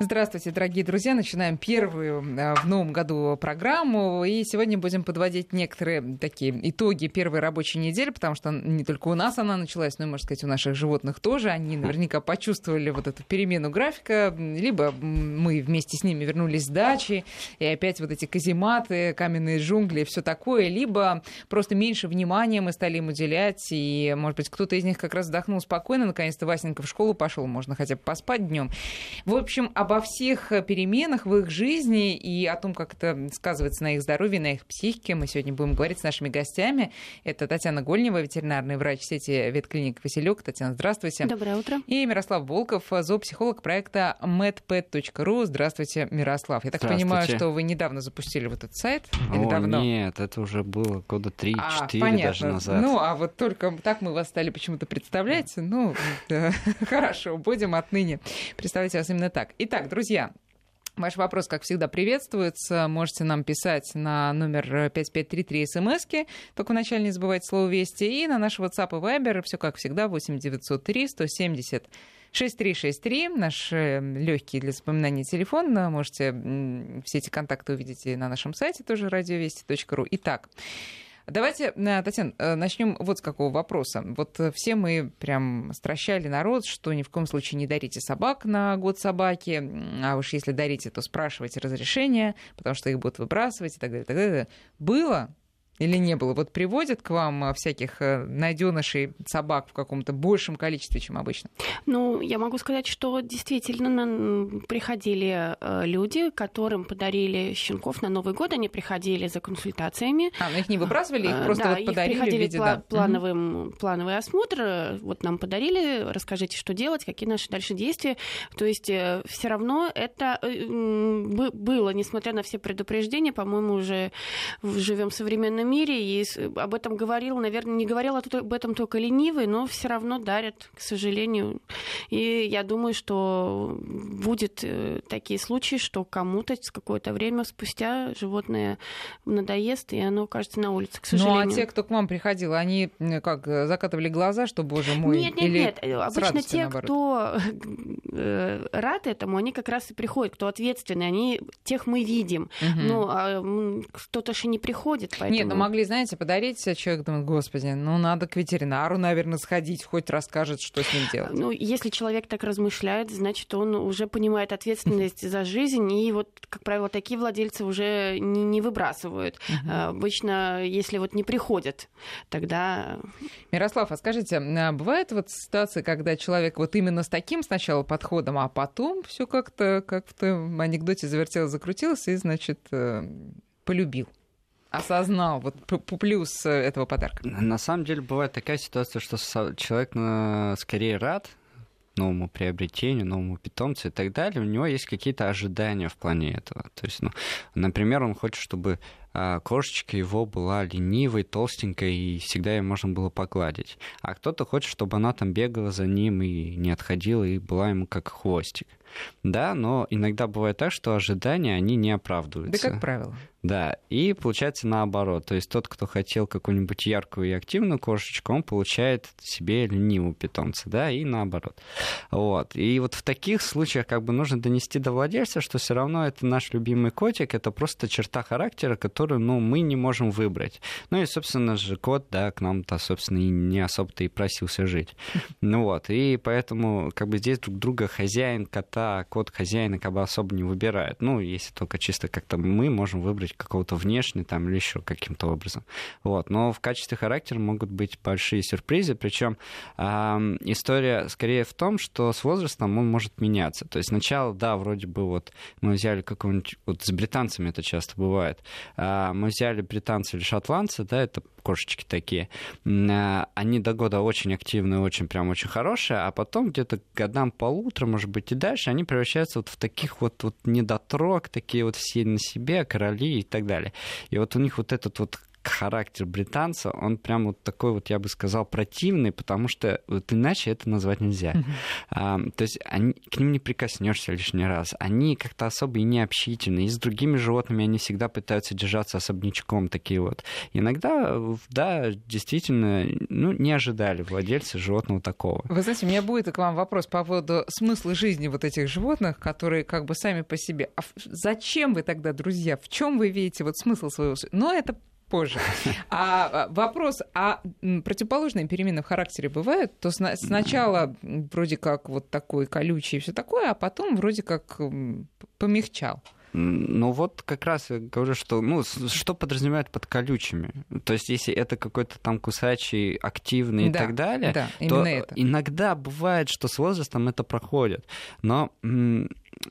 Здравствуйте, дорогие друзья. Начинаем первую э, в новом году программу. И сегодня будем подводить некоторые такие итоги первой рабочей недели, потому что не только у нас она началась, но и, можно сказать, у наших животных тоже. Они наверняка почувствовали вот эту перемену графика. Либо мы вместе с ними вернулись с дачи, и опять вот эти казематы, каменные джунгли и все такое. Либо просто меньше внимания мы стали им уделять. И, может быть, кто-то из них как раз вздохнул спокойно. Наконец-то Васенька в школу пошел, можно хотя бы поспать днем. В общем, обо всех переменах в их жизни и о том, как это сказывается на их здоровье, на их психике, мы сегодня будем говорить с нашими гостями. Это Татьяна Гольнева, ветеринарный врач сети ветклиник «Василек». Татьяна, здравствуйте. Доброе утро. И Мирослав Волков, зоопсихолог проекта medpet.ru. Здравствуйте, Мирослав. Я так понимаю, что вы недавно запустили вот этот сайт? Или О, давно? нет, это уже было года 3-4 а, даже назад. Ну, а вот только так мы вас стали почему-то представлять. Ну, хорошо, будем отныне представлять вас именно так. Итак, друзья, Друзья, Ваш вопрос, как всегда, приветствуется. Можете нам писать на номер 5533 смс только вначале не забывайте слово «Вести». И на наш WhatsApp и Viber, все как всегда, 8903 170 6363, наш э, легкий для запоминания телефон. Можете все эти контакты увидеть на нашем сайте, тоже радиовести.ру. Итак, Давайте, э, Татьяна, э, начнем вот с какого вопроса. Вот э, все мы прям стращали народ, что ни в коем случае не дарите собак на год собаки, а уж если дарите, то спрашивайте разрешения, потому что их будут выбрасывать и так далее. И так далее. Было или не было? Вот приводят к вам а, всяких э, найденышей собак в каком-то большем количестве, чем обычно? Ну, я могу сказать, что действительно приходили э, люди, которым подарили щенков на Новый год, они приходили за консультациями. А, но их не выбрасывали, их э, просто да, вот подарили их приходили в виде, пла- да. плановым, угу. плановый осмотр, вот нам подарили, расскажите, что делать, какие наши дальше действия. То есть все равно это было, несмотря на все предупреждения, по-моему, уже живем в современном современном мире, и об этом говорил, наверное, не говорил об этом только ленивый, но все равно дарят, к сожалению. И я думаю, что будет э, такие случаи, что кому-то с какое-то время спустя животное надоест, и оно окажется на улице, к сожалению. Ну, а те, кто к вам приходил, они как, закатывали глаза, что, боже мой, Нет, нет, или нет. Обычно те, наоборот? кто э, рад этому, они как раз и приходят, кто ответственный, они, тех мы видим. Угу. Ну, а кто-то же не приходит, поэтому... Нет, ну могли, знаете, подарить человек, думает, господи, ну надо к ветеринару, наверное, сходить, хоть расскажет, что с ним делать. Ну, если человек так размышляет, значит, он уже понимает ответственность за жизнь, и вот, как правило, такие владельцы уже не, не выбрасывают. Uh-huh. Обычно, если вот не приходят, тогда... Мирослав, а скажите, а бывает вот ситуация, когда человек вот именно с таким сначала подходом, а потом все как-то, как в том анекдоте завертелось, закрутилось, и, значит, э, полюбил? Осознал вот плюс этого подарка? На самом деле бывает такая ситуация, что человек э, скорее рад новому приобретению, новому питомцу и так далее, у него есть какие-то ожидания в плане этого. То есть, ну, например, он хочет, чтобы а, кошечка его была ленивой, толстенькой, и всегда ее можно было погладить. А кто-то хочет, чтобы она там бегала за ним и не отходила, и была ему как хвостик. Да, но иногда бывает так, что ожидания, они не оправдываются. Да, как правило. Да, и получается наоборот. То есть тот, кто хотел какую-нибудь яркую и активную кошечку, он получает себе ленивого питомца, да, и наоборот. Вот. И вот в таких случаях как бы нужно донести до владельца, что все равно это наш любимый котик, это просто черта характера, которую, ну, мы не можем выбрать. Ну и, собственно же, кот, да, к нам-то, собственно, и не особо-то и просился жить. Ну вот, и поэтому как бы здесь друг друга хозяин кота, кот хозяина как бы особо не выбирает. Ну, если только чисто как-то мы можем выбрать какого-то внешне там или еще каким-то образом. Вот. Но в качестве характера могут быть большие сюрпризы, причем э, история скорее в том, что с возрастом он может меняться. То есть сначала, да, вроде бы вот мы взяли какого-нибудь, вот с британцами это часто бывает, э, мы взяли британца или шотландца, да, это кошечки такие, а, они до года очень активные, очень прям очень хорошие, а потом где-то годам полутора, может быть, и дальше, они превращаются вот в таких вот, вот недотрог, такие вот все на себе, короли и так далее. И вот у них вот этот вот характер британца, он прям вот такой вот, я бы сказал, противный, потому что вот иначе это назвать нельзя. Mm-hmm. А, то есть они, к ним не прикоснешься лишний раз. Они как-то особо и не общительны. И с другими животными они всегда пытаются держаться особнячком такие вот. Иногда, да, действительно, ну, не ожидали владельцы животного такого. Вы знаете, у меня будет к вам вопрос по поводу смысла жизни вот этих животных, которые как бы сами по себе. А зачем вы тогда, друзья, в чем вы видите вот смысл своего... Но это позже. А, а вопрос, а противоположные перемены в характере бывают? То сначала вроде как вот такой колючий и все такое, а потом вроде как помягчал. Ну вот как раз я говорю, что ну что подразумевают под колючими. То есть если это какой-то там кусачий, активный да, и так далее, да, то это. иногда бывает, что с возрастом это проходит. Но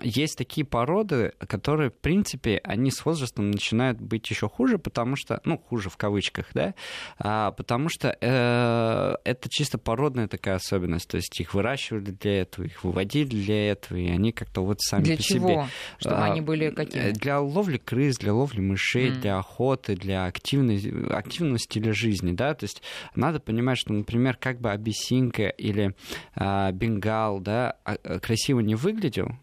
есть такие породы, которые, в принципе, они с возрастом начинают быть еще хуже, потому что, ну, хуже в кавычках, да, а, потому что э, это чисто породная такая особенность, то есть их выращивали для этого, их выводили для этого, и они как-то вот сами для по чего? себе. Чтобы а, они были какие? Для ловли крыс, для ловли мышей, mm. для охоты, для активной, активного стиля жизни, да, то есть надо понимать, что, например, как бы абиссинка или а, бенгал, да, а, красиво не выглядел, Э,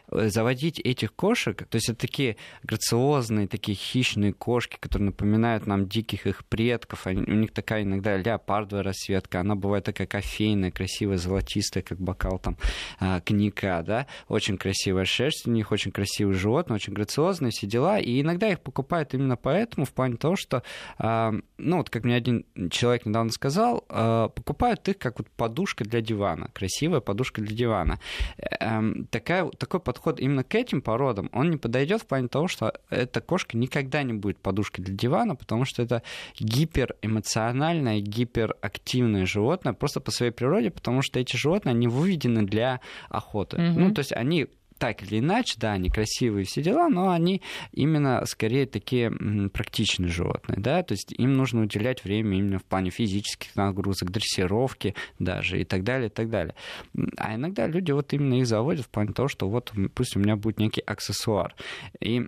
заводить этих кошек, то есть это такие грациозные, такие хищные кошки, которые напоминают нам диких их предков. Они, у них такая иногда леопардовая расцветка, она бывает такая кофейная, красивая, золотистая, как бокал там а, коньяка, да, очень красивая шерсть у них, очень красивые животные, очень грациозные, все дела, и иногда их покупают именно поэтому, в плане того, что, а, ну вот как мне один человек недавно сказал, а, покупают их как вот подушка для дивана, красивая подушка для дивана. Эм, такая, такой подход именно к этим породам, он не подойдет в плане того, что эта кошка никогда не будет подушкой для дивана, потому что это гиперэмоциональное, гиперактивное животное просто по своей природе, потому что эти животные, они выведены для охоты. Mm-hmm. Ну, то есть они так или иначе, да, они красивые, все дела, но они именно скорее такие практичные животные, да, то есть им нужно уделять время именно в плане физических нагрузок, дрессировки даже и так далее, и так далее. А иногда люди вот именно их заводят в плане того, что вот пусть у меня будет некий аксессуар. И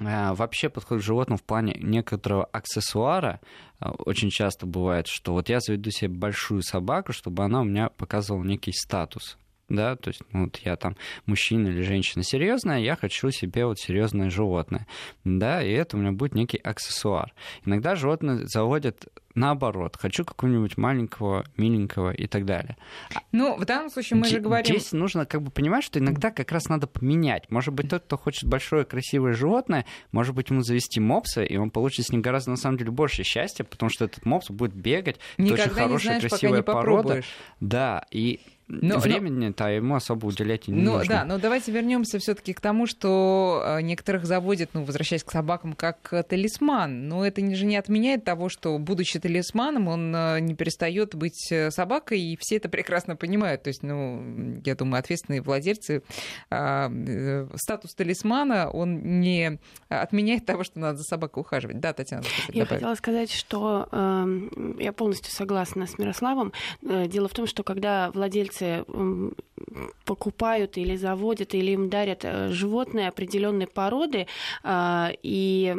а, Вообще подход к животному в плане некоторого аксессуара а, очень часто бывает, что вот я заведу себе большую собаку, чтобы она у меня показывала некий статус да, то есть ну, вот я там мужчина или женщина серьезная, я хочу себе вот серьезное животное, да, и это у меня будет некий аксессуар. Иногда животные заводят наоборот, хочу какого-нибудь маленького, миленького и так далее. Ну, в данном случае мы же говорим... Здесь нужно как бы понимать, что иногда как раз надо поменять. Может быть, тот, кто хочет большое, красивое животное, может быть, ему завести мопса, и он получит с ним гораздо, на самом деле, больше счастья, потому что этот мопс будет бегать, Никогда это очень хорошая, знаешь, красивая порода. Да, и но, Времени-то ему особо уделять не ну, нужно. Да, но давайте вернемся все-таки к тому, что э, некоторых заводят, ну, возвращаясь к собакам, как талисман. Но это же не отменяет того, что, будучи талисманом, он э, не перестает быть э, собакой, и все это прекрасно понимают. То есть, ну, я думаю, ответственные владельцы, э, статус талисмана, он не отменяет того, что надо за собакой ухаживать. Да, Татьяна? Я добавить. хотела сказать, что э, я полностью согласна с Мирославом. Дело в том, что когда владельцы владельцы покупают или заводят, или им дарят э, животные определенной породы, а, и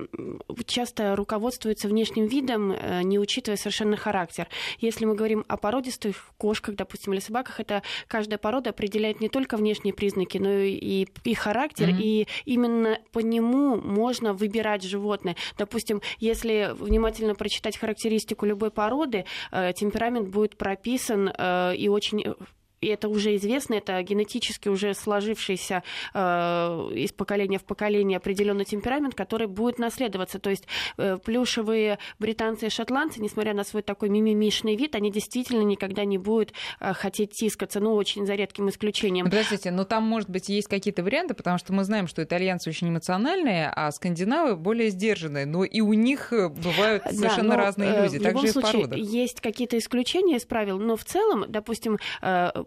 часто руководствуются внешним видом, э, не учитывая совершенно характер. Если мы говорим о породистых кошках, допустим, или собаках, это каждая порода определяет не только внешние признаки, но и, и характер, mm-hmm. и именно по нему можно выбирать животное. Допустим, если внимательно прочитать характеристику любой породы, э, темперамент будет прописан и очень и это уже известно, это генетически уже сложившийся э, из поколения в поколение определенный темперамент, который будет наследоваться. То есть э, плюшевые британцы и шотландцы, несмотря на свой такой мимимишный вид, они действительно никогда не будут э, хотеть тискаться, ну, очень за редким исключением. Подождите, но там, может быть, есть какие-то варианты, потому что мы знаем, что итальянцы очень эмоциональные, а скандинавы более сдержанные, но и у них э, бывают совершенно да, но, разные люди, в любом также случае, и в породах. Есть какие-то исключения из правил, но в целом, допустим,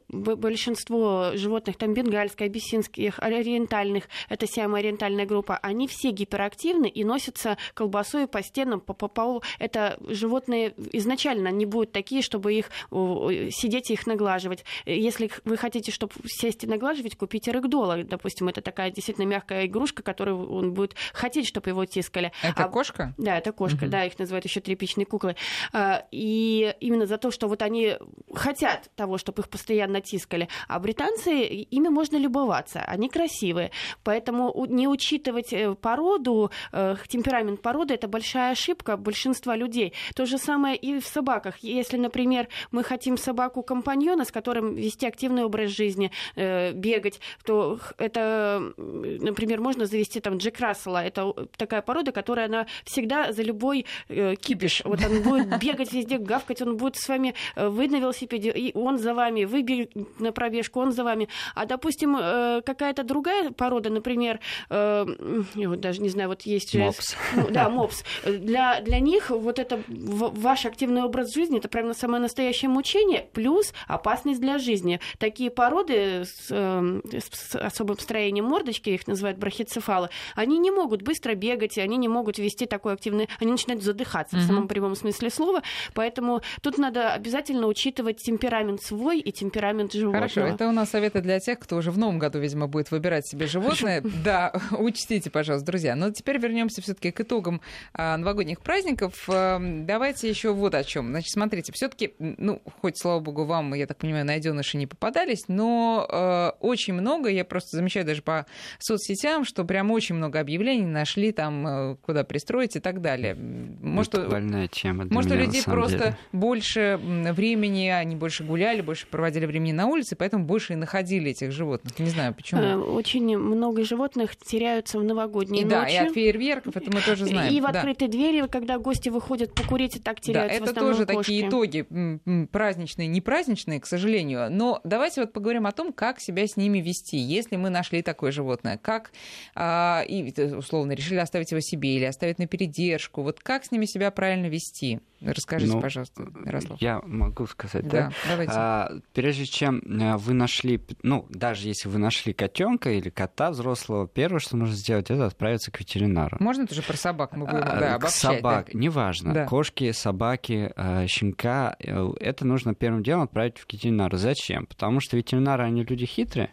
большинство животных, там бенгальских, абиссинских, ориентальных, это сиамо-ориентальная группа, они все гиперактивны и носятся колбасой по стенам, по, по полу. Это животные изначально не будут такие, чтобы их сидеть и их наглаживать. Если вы хотите, чтобы сесть и наглаживать, купите рэгдола. Допустим, это такая действительно мягкая игрушка, которую он будет хотеть, чтобы его тискали. Это а, кошка? Да, это кошка, угу. да, их называют еще тряпичные куклы. А, и именно за то, что вот они хотят того, чтобы их постоянно тискали. А британцы, ими можно любоваться, они красивые. Поэтому не учитывать э, породу, э, темперамент породы, это большая ошибка большинства людей. То же самое и в собаках. Если, например, мы хотим собаку-компаньона, с которым вести активный образ жизни, э, бегать, то это, например, можно завести там Джек Рассела. Это такая порода, которая она всегда за любой кипиш. Вот он будет бегать везде, гавкать, он будет с вами, вы на велосипеде, и он за вами, вы на пробежку, он за вами. А, допустим, э, какая-то другая порода, например, э, я вот даже не знаю, вот есть... Мопс. Ну, да, мопс. Для, для них вот это ваш активный образ жизни, это прямо самое настоящее мучение, плюс опасность для жизни. Такие породы с, э, с особым строением мордочки, их называют брахицефалы, они не могут быстро бегать, они не могут вести такой активный... Они начинают задыхаться mm-hmm. в самом прямом смысле слова, поэтому тут надо обязательно учитывать темперамент свой и темперамент животного. Хорошо, это у нас советы для тех, кто уже в новом году, видимо, будет выбирать себе животное. Да, учтите, пожалуйста, друзья. Но теперь вернемся все-таки к итогам а, новогодних праздников. А, давайте еще вот о чем. Значит, смотрите, все-таки, ну, хоть, слава богу, вам, я так понимаю, найденыши не попадались, но а, очень много, я просто замечаю даже по соцсетям, что прям очень много объявлений нашли там, а, куда пристроить и так далее. Может, Это тема может, меня, у людей просто деле. больше времени, они больше гуляли, больше проводили времени на улице, поэтому больше и находили этих животных. Не знаю, почему. Э, очень много животных теряются в новогодние и ночи. Да, и от фейерверков, это мы тоже знаем. И в открытые да. двери, когда гости выходят покурить, и так теряются Да, это тоже кошки. такие итоги праздничные, не праздничные, к сожалению. Но давайте вот поговорим о том, как себя с ними вести, если мы нашли такое животное. Как, а, и условно, решили оставить его себе или оставить на передержку. Вот как с ними себя правильно вести? Расскажите, ну, пожалуйста, Ярослав. Я могу сказать, да? да? Давайте. А, прежде чем э, вы нашли, ну, даже если вы нашли котенка или кота взрослого, первое, что нужно сделать, это отправиться к ветеринару. Можно тоже про собак мы будем а, да, обобщать? Собак, да? неважно. Да. Кошки, собаки, э, щенка, э, это нужно первым делом отправить в ветеринара. Зачем? Потому что ветеринары, они люди хитрые,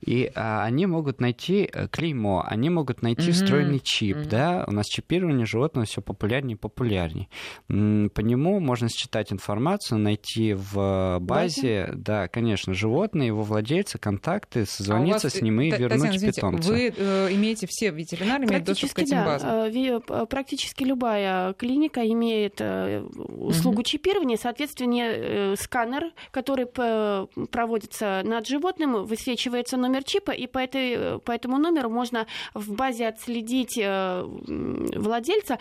и а, они могут найти э, клеймо, они могут найти mm-hmm. встроенный чип, mm-hmm. да, у нас чипирование животного все популярнее и популярнее. По нему можно считать информацию, найти в базе, Базе? да, конечно, животное, его владельца, контакты, созвониться а с ним и Т- вернуть Татьяна, питомца. Вы э, имеете все ветеринары имеют доступ к этим да. базам? Э, практически любая клиника имеет э, услугу mm-hmm. чипирования, соответственно, сканер, который проводится над животным, высвечивается номер чипа, и по, этой, по этому номеру можно в базе отследить э, владельца,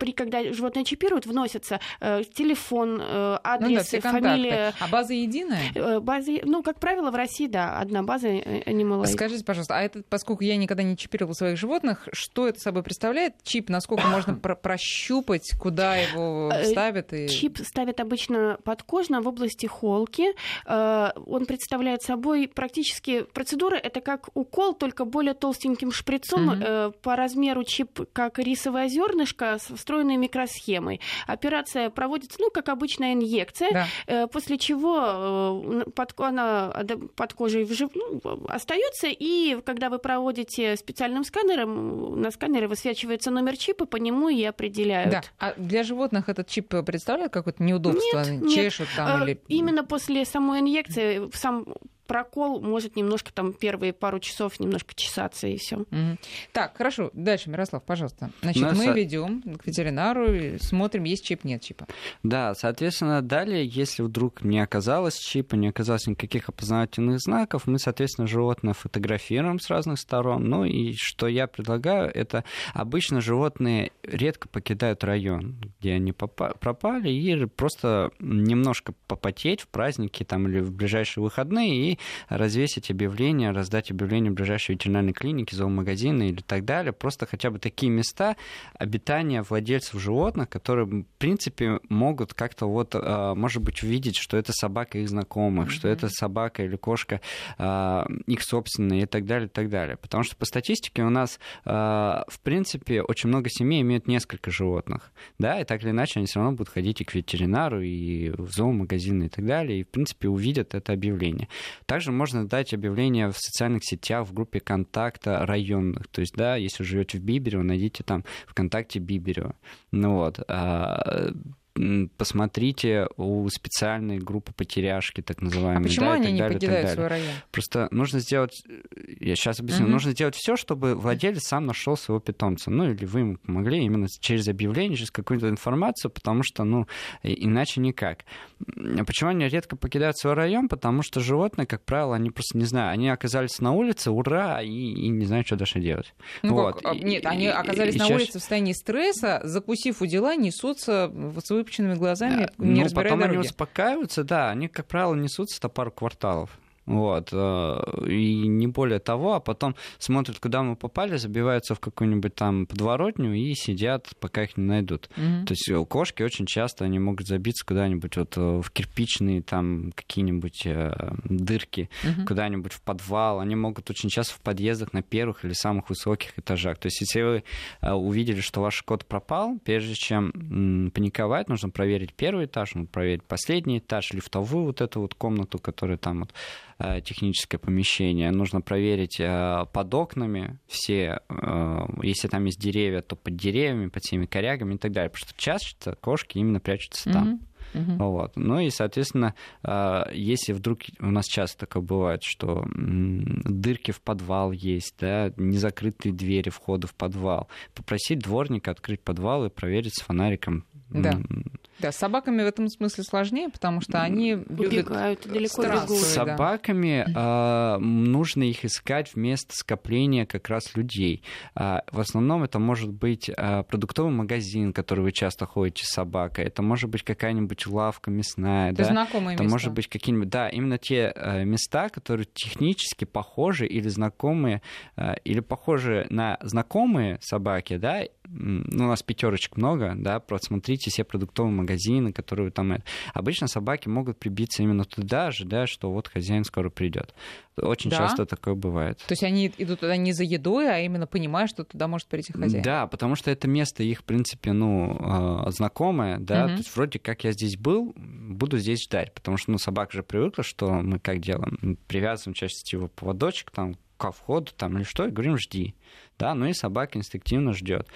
при, когда животное чипируют, вносятся э, телефон, э, адрес, ну, да, фамилия. А база единая? Э, база, ну, как правило, в России, да, одна база э, Animal Скажите, пожалуйста, а это, поскольку я никогда не чипировала своих животных, что это собой представляет? Чип, насколько можно про прощупать, куда его э, ставят? И... Чип ставят обычно подкожно в области холки. Э, он представляет собой практически... Процедура — это как укол, только более толстеньким шприцом. Угу. По размеру чип, как рисовое зернышко, встроенной микросхемой. Операция проводится, ну, как обычная инъекция, да. Э, после чего э, под, она под кожей вжив, ну, остается, и когда вы проводите специальным сканером, на сканере высвечивается номер чипа, по нему и определяют. Да. А для животных этот чип представляет какое-то неудобство? Нет, Чешут нет. там э, или... Именно после самой инъекции сам прокол может немножко там первые пару часов немножко чесаться и все. Угу. Так, хорошо. Дальше, Мирослав, пожалуйста. Значит, Нас... мы ведем к ветеринару, смотрим, есть чип, нет чипа. Да, соответственно, далее, если вдруг не оказалось чипа, не оказалось никаких опознавательных знаков, мы, соответственно, животное фотографируем с разных сторон. Ну и что я предлагаю, это обычно животные редко покидают район, где они пропали, и просто немножко попотеть в праздники там, или в ближайшие выходные и развесить объявление, раздать объявление в ближайшей ветеринарной клинике, зоомагазины или так далее. Просто хотя бы такие места обитания владельцев животных, которые, в принципе, могут как-то вот, а, может быть, увидеть, что это собака их знакомых, mm-hmm. что это собака или кошка а, их собственная и так далее, и так далее. Потому что по статистике у нас, а, в принципе, очень много семей имеют несколько животных, да, и так или иначе они все равно будут ходить и к ветеринару, и в зоомагазины и так далее, и, в принципе, увидят это объявление. Также можно дать объявление в социальных сетях, в группе контакта районных. То есть, да, если живете в Биберево, найдите там ВКонтакте Биберево. Ну вот. А, посмотрите у специальной группы потеряшки, так называемой. А почему да, они не далее, покидают свой район? Просто нужно сделать, я сейчас объясню, угу. нужно сделать все, чтобы владелец сам нашел своего питомца. Ну, или вы ему помогли именно через объявление, через какую-то информацию, потому что, ну, иначе никак. Почему они редко покидают свой район? Потому что животные, как правило, они просто, не знаю, они оказались на улице, ура, и, и не знают, что дальше делать. Ну, вот. как? Нет, они оказались и, на и улице в состоянии стресса, закусив у дела, несутся в свой выпученными глазами, не ну, разбирая потом дороги. они успокаиваются, да, они, как правило, несутся-то пару кварталов. Вот. Э, и не более того, а потом смотрят, куда мы попали, забиваются в какую-нибудь там подворотню и сидят, пока их не найдут. Mm-hmm. То есть э, кошки очень часто они могут забиться куда-нибудь вот э, в кирпичные там какие-нибудь дырки, mm-hmm. куда-нибудь в подвал. Они могут очень часто в подъездах на первых или самых высоких этажах. То есть если вы увидели, что ваш кот пропал, прежде чем паниковать, нужно проверить первый этаж, нужно проверить последний этаж, лифтовую вот эту вот комнату, которая там вот техническое помещение. Нужно проверить э, под окнами все, э, если там есть деревья, то под деревьями, под всеми корягами и так далее. Потому что часто кошки именно прячутся там. Uh-huh. Вот. Ну и, соответственно, если вдруг у нас часто такое бывает, что дырки в подвал есть, да, незакрытые двери входа в подвал, попросить дворника открыть подвал и проверить с фонариком да. Да, с собаками в этом смысле сложнее, потому что они Убегают, любят далеко бегут. С собаками да. э, нужно их искать вместо скопления как раз людей. Э, в основном это может быть э, продуктовый магазин, который вы часто ходите с собакой. Это может быть какая-нибудь лавка мясная. Это да? знакомые это места. может быть какие-нибудь... Да, именно те э, места, которые технически похожи или знакомые, э, или похожи на знакомые собаки, да, ну, у нас пятерочек много, да, просмотрите все продуктовые магазины, которые там... Обычно собаки могут прибиться именно туда же, да, что вот хозяин скоро придет. Очень да? часто такое бывает. То есть они идут туда не за едой, а именно понимая, что туда может прийти хозяин. Да, потому что это место их, в принципе, ну, а, знакомое, да, угу. то есть вроде как я здесь был, буду здесь ждать, потому что, ну, собака же привыкла, что мы как делаем? Привязываем чаще всего поводочек там ко входу там или что, и говорим, жди да, ну и собака инстинктивно ждет.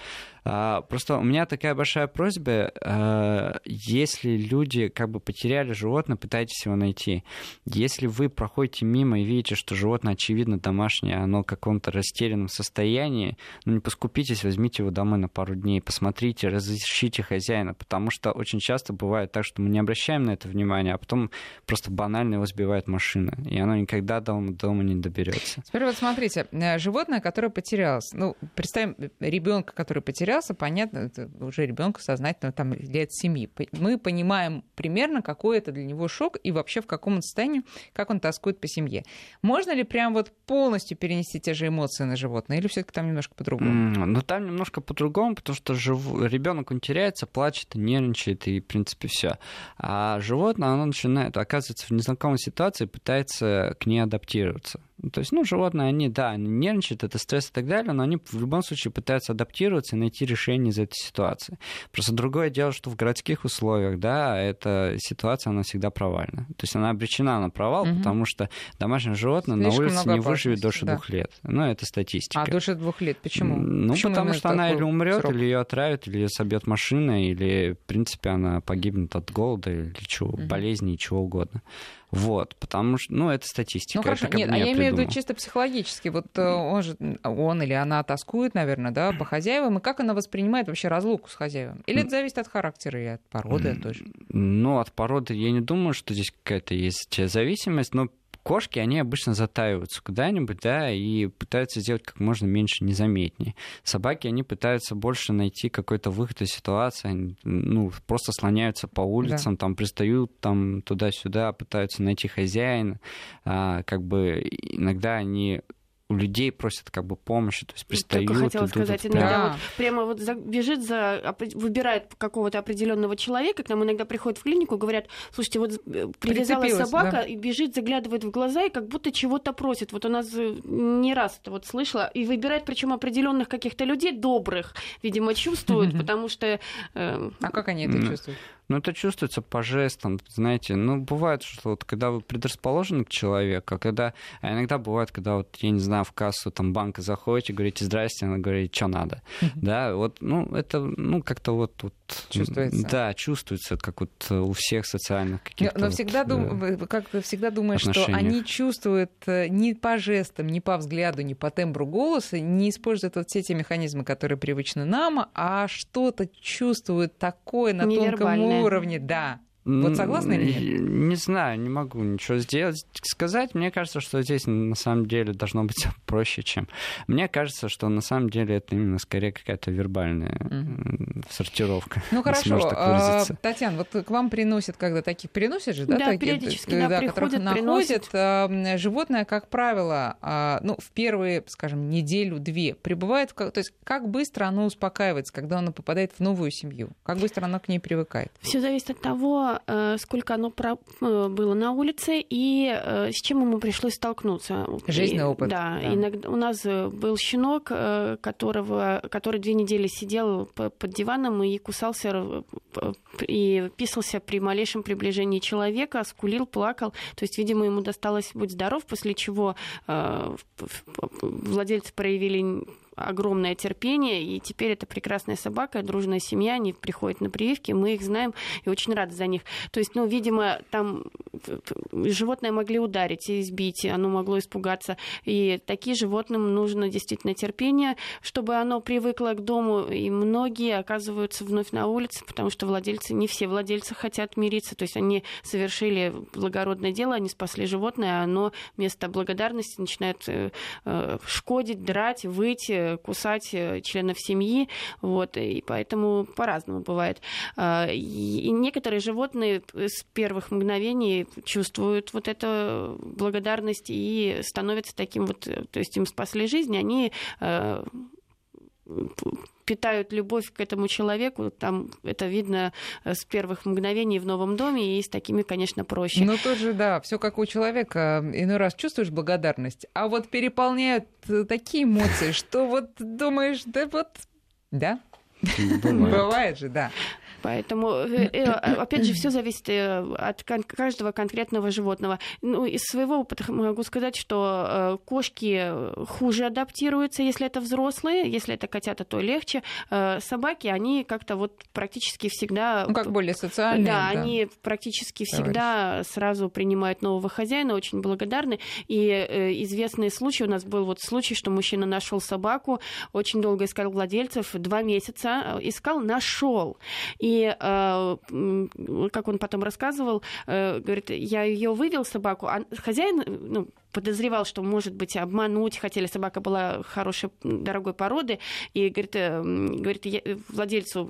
А, просто у меня такая большая просьба, а, если люди как бы потеряли животное, пытайтесь его найти. Если вы проходите мимо и видите, что животное очевидно домашнее, оно в каком-то растерянном состоянии, ну не поскупитесь, возьмите его домой на пару дней, посмотрите, разыщите хозяина, потому что очень часто бывает так, что мы не обращаем на это внимания, а потом просто банально его сбивает машина, и оно никогда дома, дома не доберется. Теперь вот смотрите, э, животное, которое потерялось, ну, представим ребенка, который потерялся, понятно, это уже ребенку сознательно там лет семи. Мы понимаем примерно, какой это для него шок и вообще в каком он состоянии, как он тоскует по семье. Можно ли прям вот полностью перенести те же эмоции на животное, или все-таки там немножко по-другому? Mm, ну, там немножко по-другому, потому что жив... ребенок он теряется, плачет, нервничает, и, в принципе, все. А животное, оно начинает, оказывается в незнакомой ситуации, пытается к ней адаптироваться. Ну, то есть, ну, животные, они, да, они нервничают, это стресс и так далее, но они в любом случае пытаются адаптироваться и найти решение из этой ситуации. Просто другое дело, что в городских условиях, да, эта ситуация, она всегда провальна. То есть она обречена на провал, угу. потому что домашнее животное Слишком на улице не выживет дольше да. двух лет. Ну, это статистика. А дольше двух лет почему? Ну, почему потому что она или умрет, срок? или ее отравят, или ее собьет машина, или, в принципе, она погибнет от голода или чего, угу. болезни, чего угодно. Вот, потому что, ну, это статистика. Ну, хорошо, это нет, а я придумал. имею в виду чисто психологически. Вот э, он же, он или она тоскует, наверное, да, по хозяевам, и как она воспринимает вообще разлуку с хозяевами? Или это зависит от характера и от породы тоже? Ну, от породы я не думаю, что здесь какая-то есть зависимость, но кошки, они обычно затаиваются куда-нибудь, да, и пытаются сделать как можно меньше незаметнее. Собаки, они пытаются больше найти какой-то выход из ситуации, они, ну, просто слоняются по улицам, да. там пристают там туда-сюда, пытаются найти хозяина, а, как бы иногда они у людей просят как бы помощи, то есть пристают. Только хотела сказать, иногда да. вот прямо вот за, бежит за, выбирает какого-то определенного человека, к нам иногда приходят в клинику, говорят, слушайте, вот э, привязалась собака да. и бежит, заглядывает в глаза и как будто чего-то просит. Вот у нас э, не раз это вот слышала, и выбирает причем определенных каких-то людей добрых, видимо, чувствует, потому что... Э, а как они это чувствуют? Ну, это чувствуется по жестам, знаете. Ну, бывает, что вот когда вы предрасположены к человеку, а когда... А иногда бывает, когда вот, я не знаю, в кассу там банка заходите, говорите «здрасте», она говорит «что надо?». Да, вот, ну, это, ну, как-то вот, вот... Чувствуется. Да, чувствуется, как вот у всех социальных каких-то... Но, всегда, вот, дум... да, как всегда думаешь, что они чувствуют э, ни по жестам, ни по взгляду, ни по тембру голоса, не используют вот все эти механизмы, которые привычны нам, а что-то чувствуют такое на тонком уровне, да. Вот согласны или нет? Не знаю, не могу ничего сделать. Сказать, мне кажется, что здесь на самом деле должно быть проще, чем... Мне кажется, что на самом деле это именно скорее какая-то вербальная mm-hmm. сортировка. Ну хорошо, а, Татьяна, вот к вам приносят, когда таких приносят же, да? Да, такие, периодически, да, да приходят, находят. А, животное, как правило, а, ну, в первые, скажем, неделю-две пребывает... В... То есть как быстро оно успокаивается, когда оно попадает в новую семью? Как быстро оно к ней привыкает? Все зависит от того, Э, сколько оно э, было на улице и э, с чем ему пришлось столкнуться. Жизненный и, опыт. Да, да, иногда у нас был щенок, которого, который две недели сидел под диваном и кусался и писался при малейшем приближении человека, скулил, плакал. То есть, видимо, ему досталось «Будь здоров», после чего владельцы проявили огромное терпение, и теперь это прекрасная собака, дружная семья, они приходят на прививки, мы их знаем и очень рады за них. То есть, ну, видимо, там животное могли ударить и избить, оно могло испугаться, и такие животным нужно действительно терпение, чтобы оно привыкло к дому, и многие оказываются вновь на улице, потому что владельцы, не все владельцы хотят мириться, то есть они совершили благородное дело, они спасли животное, а оно вместо благодарности начинает э, э, шкодить, драть, выйти, кусать э, членов семьи, вот, и поэтому по-разному бывает. А, и некоторые животные с первых мгновений чувствуют вот эту благодарность и становятся таким вот, то есть им спасли жизнь, они э, питают любовь к этому человеку, там это видно э, с первых мгновений в новом доме, и с такими, конечно, проще. Ну, тоже, да, все как у человека. Иной раз чувствуешь благодарность, а вот переполняют э, такие эмоции, что вот думаешь, да вот, да? Бывает же, да. Поэтому, э, э, опять же, все зависит э, от каждого конкретного животного. Ну, из своего опыта могу сказать, что кошки хуже адаптируются, если это взрослые, если это котята, то легче. Собаки, они как-то вот практически всегда... Ну, как более социальные. Да, да. они практически Товарищ. всегда сразу принимают нового хозяина, очень благодарны. И известный случай, у нас был вот случай, что мужчина нашел собаку, очень долго искал владельцев, два месяца искал, нашел. И э, как он потом рассказывал, э, говорит, я ее вывел собаку, а хозяин, ну, подозревал, что, может быть, обмануть хотели. Собака была хорошей, дорогой породы. И говорит, э, говорит я, владельцу,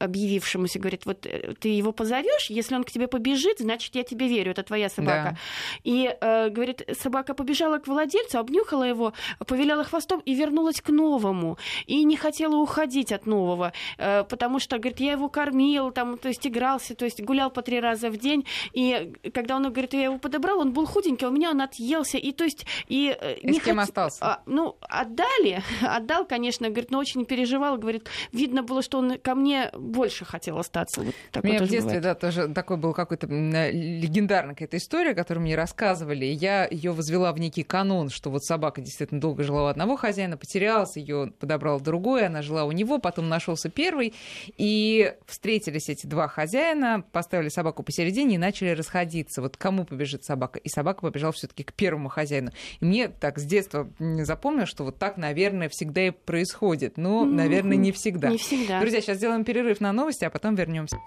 объявившемуся, говорит, вот э, ты его позовешь, если он к тебе побежит, значит, я тебе верю, это твоя собака. Да. И, э, говорит, собака побежала к владельцу, обнюхала его, повиляла хвостом и вернулась к новому. И не хотела уходить от нового, потому что, говорит, я его кормил, там, то есть игрался, то есть гулял по три раза в день. И когда он, говорит, я его подобрал, он был худенький, а у меня он отъелся, и то есть... И, э, и не с кем хот... остался? А, ну, отдали, отдал, конечно, говорит, но очень переживал, говорит, видно было, что он ко мне больше хотел остаться. Вот У меня в детстве, бывает. да, тоже такой был какой-то легендарная какая-то история, которую мне рассказывали. Я ее возвела в некий канон, что вот собака действительно долго жила у одного хозяина, потерялась, ее подобрал другой, она жила у него, потом нашелся первый, и встретились эти два хозяина, поставили собаку посередине и начали расходиться. Вот кому побежит собака? И собака побежала все-таки к первому хозяину. И мне так с детства запомнилось, что вот так, наверное, всегда и происходит. Но, наверное, не всегда. Не всегда. Друзья, сейчас сделаем перерыв на новости, а потом вернемся.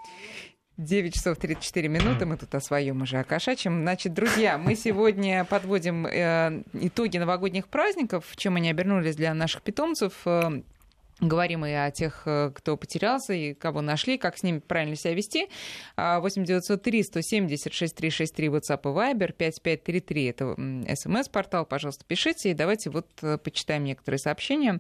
9 часов 34 минуты. Мы тут о своем уже, о кошачьем. Значит, друзья, мы сегодня подводим э, итоги новогодних праздников, чем они обернулись для наших питомцев. Э, Говорим и о тех, э, кто потерялся и кого нашли, как с ними правильно себя вести. 8903 170 6363 WhatsApp и Viber 5533 это смс-портал. Пожалуйста, пишите. И давайте вот э, почитаем некоторые сообщения.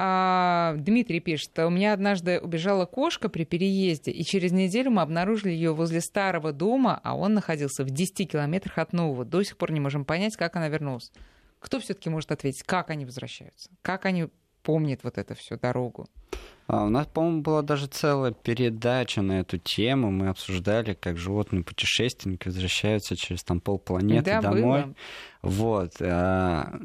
А, Дмитрий пишет, у меня однажды убежала кошка при переезде, и через неделю мы обнаружили ее возле старого дома, а он находился в 10 километрах от нового. До сих пор не можем понять, как она вернулась. Кто все-таки может ответить, как они возвращаются? Как они помнят вот эту всю дорогу? А, у нас, по-моему, была даже целая передача на эту тему. Мы обсуждали, как животные путешественники возвращаются через там полпланеты да, домой. Было. Вот. А,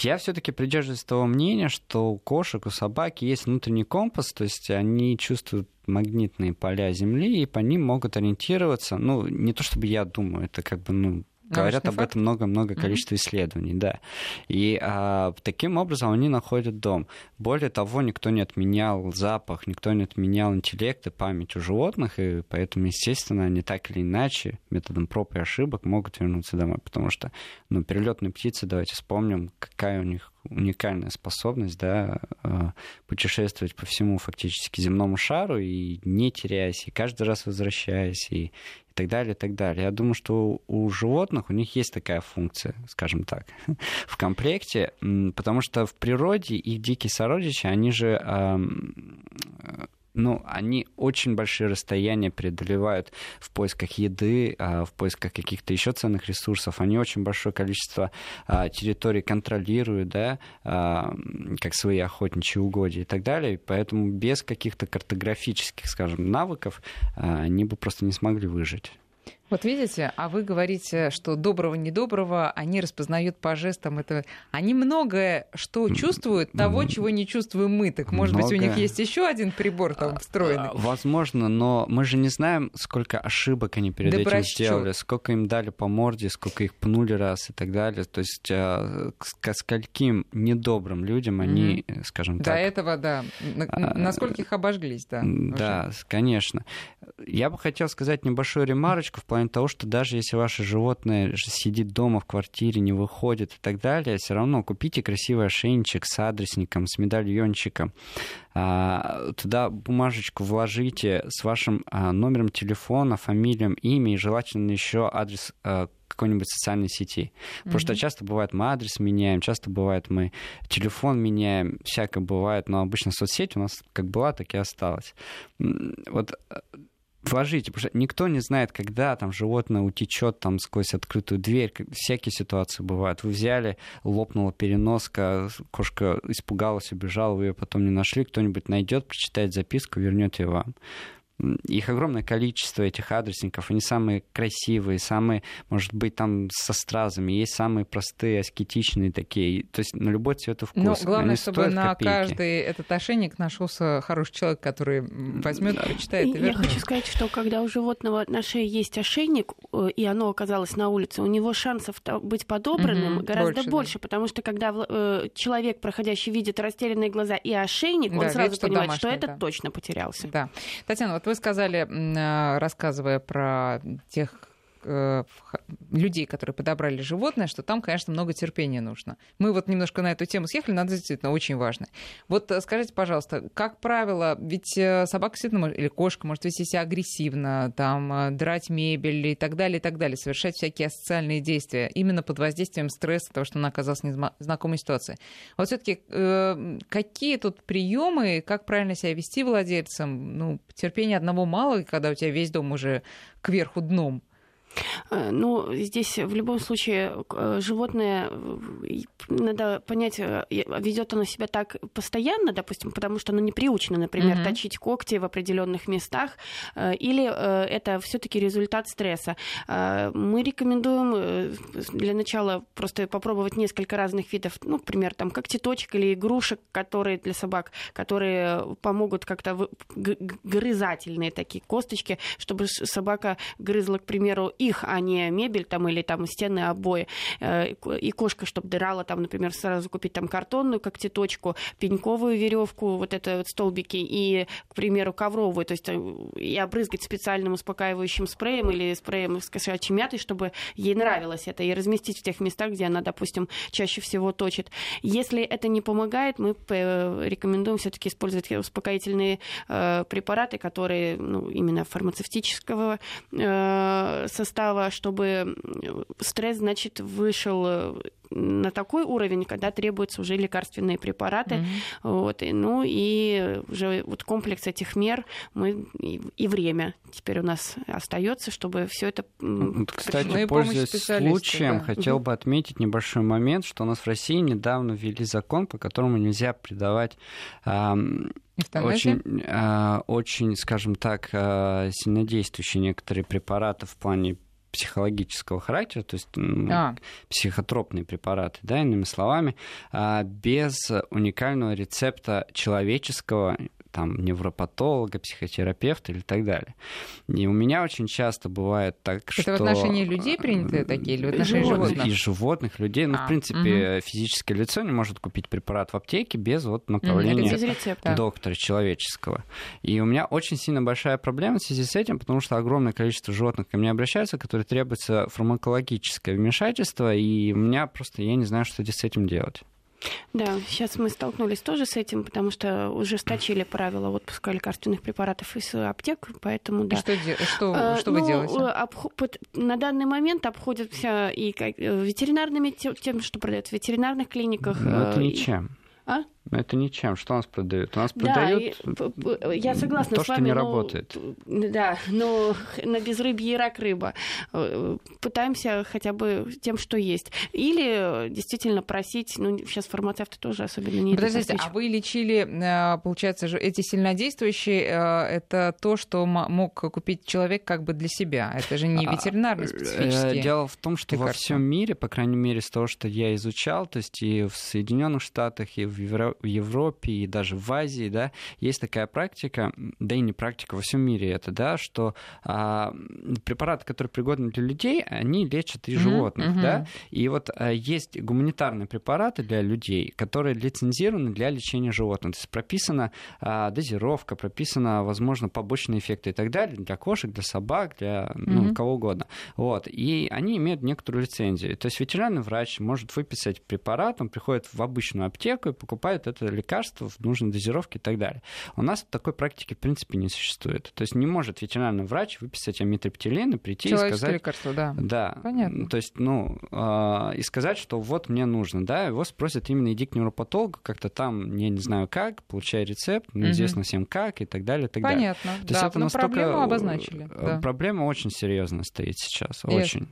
я все-таки придерживаюсь того мнения, что у кошек, у собаки есть внутренний компас, то есть они чувствуют магнитные поля Земли и по ним могут ориентироваться. Ну, не то чтобы я думаю, это как бы, ну, Говорят об этом много-много количество mm-hmm. исследований, да. И а, таким образом они находят дом. Более того, никто не отменял запах, никто не отменял интеллект и память у животных, и поэтому, естественно, они так или иначе методом проб и ошибок могут вернуться домой, потому что, ну, перелетные птицы, давайте вспомним, какая у них уникальная способность, да, а, путешествовать по всему фактически земному шару и не теряясь, и каждый раз возвращаясь, и, и так далее, и так далее. Я думаю, что у животных у них есть такая функция, скажем так, в комплекте, потому что в природе их дикие сородичи, они же ну, они очень большие расстояния преодолевают в поисках еды, а, в поисках каких-то еще ценных ресурсов. Они очень большое количество а, территорий контролируют, да, а, как свои охотничьи угодья и так далее. Поэтому без каких-то картографических, скажем, навыков они бы просто не смогли выжить. Вот видите, а вы говорите, что доброго недоброго они распознают по жестам. Это они многое что чувствуют, того, чего не чувствуем мы. Так может многое. быть у них есть еще один прибор там встроенный? А, возможно, но мы же не знаем, сколько ошибок они перед да этим прощу. сделали, сколько им дали по морде, сколько их пнули раз и так далее. То есть а, к скольким недобрым людям они, mm-hmm. скажем так... До этого, да. Насколько их обожглись, да. Да, уже. конечно. Я бы хотел сказать небольшую ремарочку в плане того, что даже если ваше животное сидит дома в квартире, не выходит и так далее, все равно купите красивый ошейничек с адресником, с медальончиком, а, туда бумажечку вложите с вашим а, номером телефона, фамилием, имя и желательно еще адрес а, какой-нибудь социальной сети. Потому mm-hmm. что часто бывает, мы адрес меняем, часто бывает, мы телефон меняем, всякое бывает, но обычно соцсеть у нас как была, так и осталась. Вот вложите, потому что никто не знает, когда там животное утечет там сквозь открытую дверь, всякие ситуации бывают. Вы взяли, лопнула переноска, кошка испугалась, убежала, вы ее потом не нашли, кто-нибудь найдет, прочитает записку, вернет ее вам их огромное количество этих адресников, они самые красивые, самые, может быть, там со стразами, есть самые простые, аскетичные такие, то есть на любой цвет и вкус. Но главное, чтобы на копейки. каждый этот ошейник нашелся хороший человек, который возьмет, прочитает и, и Я хочу сказать, что когда у животного на шее есть ошейник, э, и оно оказалось на улице, у него шансов быть подобранным угу, гораздо больше, больше да. потому что когда э, человек, проходящий, видит растерянные глаза и ошейник, он да, сразу видит, понимает, что, домашний, что это да. точно потерялся. Да. Татьяна, вот вы сказали, а, рассказывая про тех Э, людей, которые подобрали животное, что там, конечно, много терпения нужно. Мы вот немножко на эту тему съехали, это действительно очень важно. Вот э, скажите, пожалуйста, как правило, ведь э, собака действительно или кошка может вести себя агрессивно, там, драть мебель и так далее, и так далее, совершать всякие асоциальные действия именно под воздействием стресса, того, что она оказалась в незнакомой ситуации. Вот все таки какие тут приемы, как правильно себя вести владельцам? Ну, терпения одного мало, когда у тебя весь дом уже кверху дном. Э, ну, здесь в любом случае э, животное, надо понять, э, ведет оно себя так постоянно, допустим, потому что оно не приучено, например, mm-hmm. точить когти в определенных местах, или это все-таки результат стресса. Мы рекомендуем для начала просто попробовать несколько разных видов, ну, например, там когтеточек или игрушек, которые для собак, которые помогут как-то грызательные такие косточки, чтобы собака грызла, к примеру, их, а не мебель там или там стены, обои. И кошка, чтобы дырала, там, например, сразу купить там картонную когтеточку, пеньковую веревку, вот это вот столбики, и, к примеру, ковровую, то есть и обрызгать специальным успокаивающим спреем или спреем с кошачьей мятой, чтобы ей нравилось это, и разместить в тех местах, где она, допустим, чаще всего точит. Если это не помогает, мы рекомендуем все-таки использовать успокоительные э, препараты, которые ну, именно фармацевтического э, состава, чтобы стресс, значит, вышел э, на такой уровень, когда требуются уже лекарственные препараты. Mm-hmm. Вот, и, ну и уже вот комплекс этих мер мы и, и время теперь у нас остается, чтобы все это. Вот, кстати, ну, пользуясь случаем, да. хотел бы отметить небольшой момент, что у нас в России недавно ввели закон, по которому нельзя придавать очень, э, очень, скажем так, э, сильнодействующие некоторые препараты в плане психологического характера, то есть а. психотропные препараты, да, иными словами, а, без уникального рецепта человеческого там, невропатолога, психотерапевта или так далее. И у меня очень часто бывает так, Это что... Это в отношении людей принятые такие или в отношении животных? И животных, людей. Ну, а, в принципе, угу. физическое лицо не может купить препарат в аптеке без вот направления без рецепта. доктора человеческого. И у меня очень сильно большая проблема в связи с этим, потому что огромное количество животных ко мне обращаются, которые требуется фармакологическое вмешательство, и у меня просто, я не знаю, что с этим делать. Да, сейчас мы столкнулись тоже с этим, потому что ужесточили правила отпуска лекарственных препаратов из аптек, поэтому да. И что, что, а, что ну, вы делаете? Обход, на данный момент обходятся и э, ветеринарными тем, что продают в ветеринарных клиниках. Ну, это ничем. А? Это ничем. Что у нас продают? У нас да, продают я согласна то, с вами, что не но, работает. Да, но на безрыбье и рак рыба. Э, пытаемся хотя бы тем, что есть. Или действительно просить, ну, сейчас фармацевты тоже особенно не Подождите, а вы лечили, э, получается, же эти сильнодействующие, э, это то, что мог купить человек как бы для себя. Это же не а, ветеринарный специфический. Дело в том, что лекарства. во всем мире, по крайней мере, с того, что я изучал, то есть и в Соединенных Штатах, и в Евро в Европе и даже в Азии, да, есть такая практика, да и не практика, во всем мире это, да, что а, препараты, которые пригодны для людей, они лечат и животных, mm-hmm. да, и вот а, есть гуманитарные препараты для людей, которые лицензированы для лечения животных, то есть прописана а, дозировка, прописана, возможно, побочные эффекты и так далее для кошек, для собак, для ну, mm-hmm. кого угодно, вот, и они имеют некоторую лицензию, то есть ветеринарный врач может выписать препарат, он приходит в обычную аптеку и покупает это лекарство в нужной дозировке и так далее. У нас такой практики, в принципе, не существует. То есть не может ветеринарный врач выписать амитриптилин и прийти и сказать... лекарство, да. Да. Понятно. То есть, ну, э, и сказать, что вот мне нужно, да, его спросят именно иди к невропатологу, как-то там, я не знаю как, получай рецепт, неизвестно угу. всем как и так далее, и так Понятно. далее. То да, есть это настолько... проблему обозначили. Э, да. Проблема очень серьезная стоит сейчас, Ясно. очень.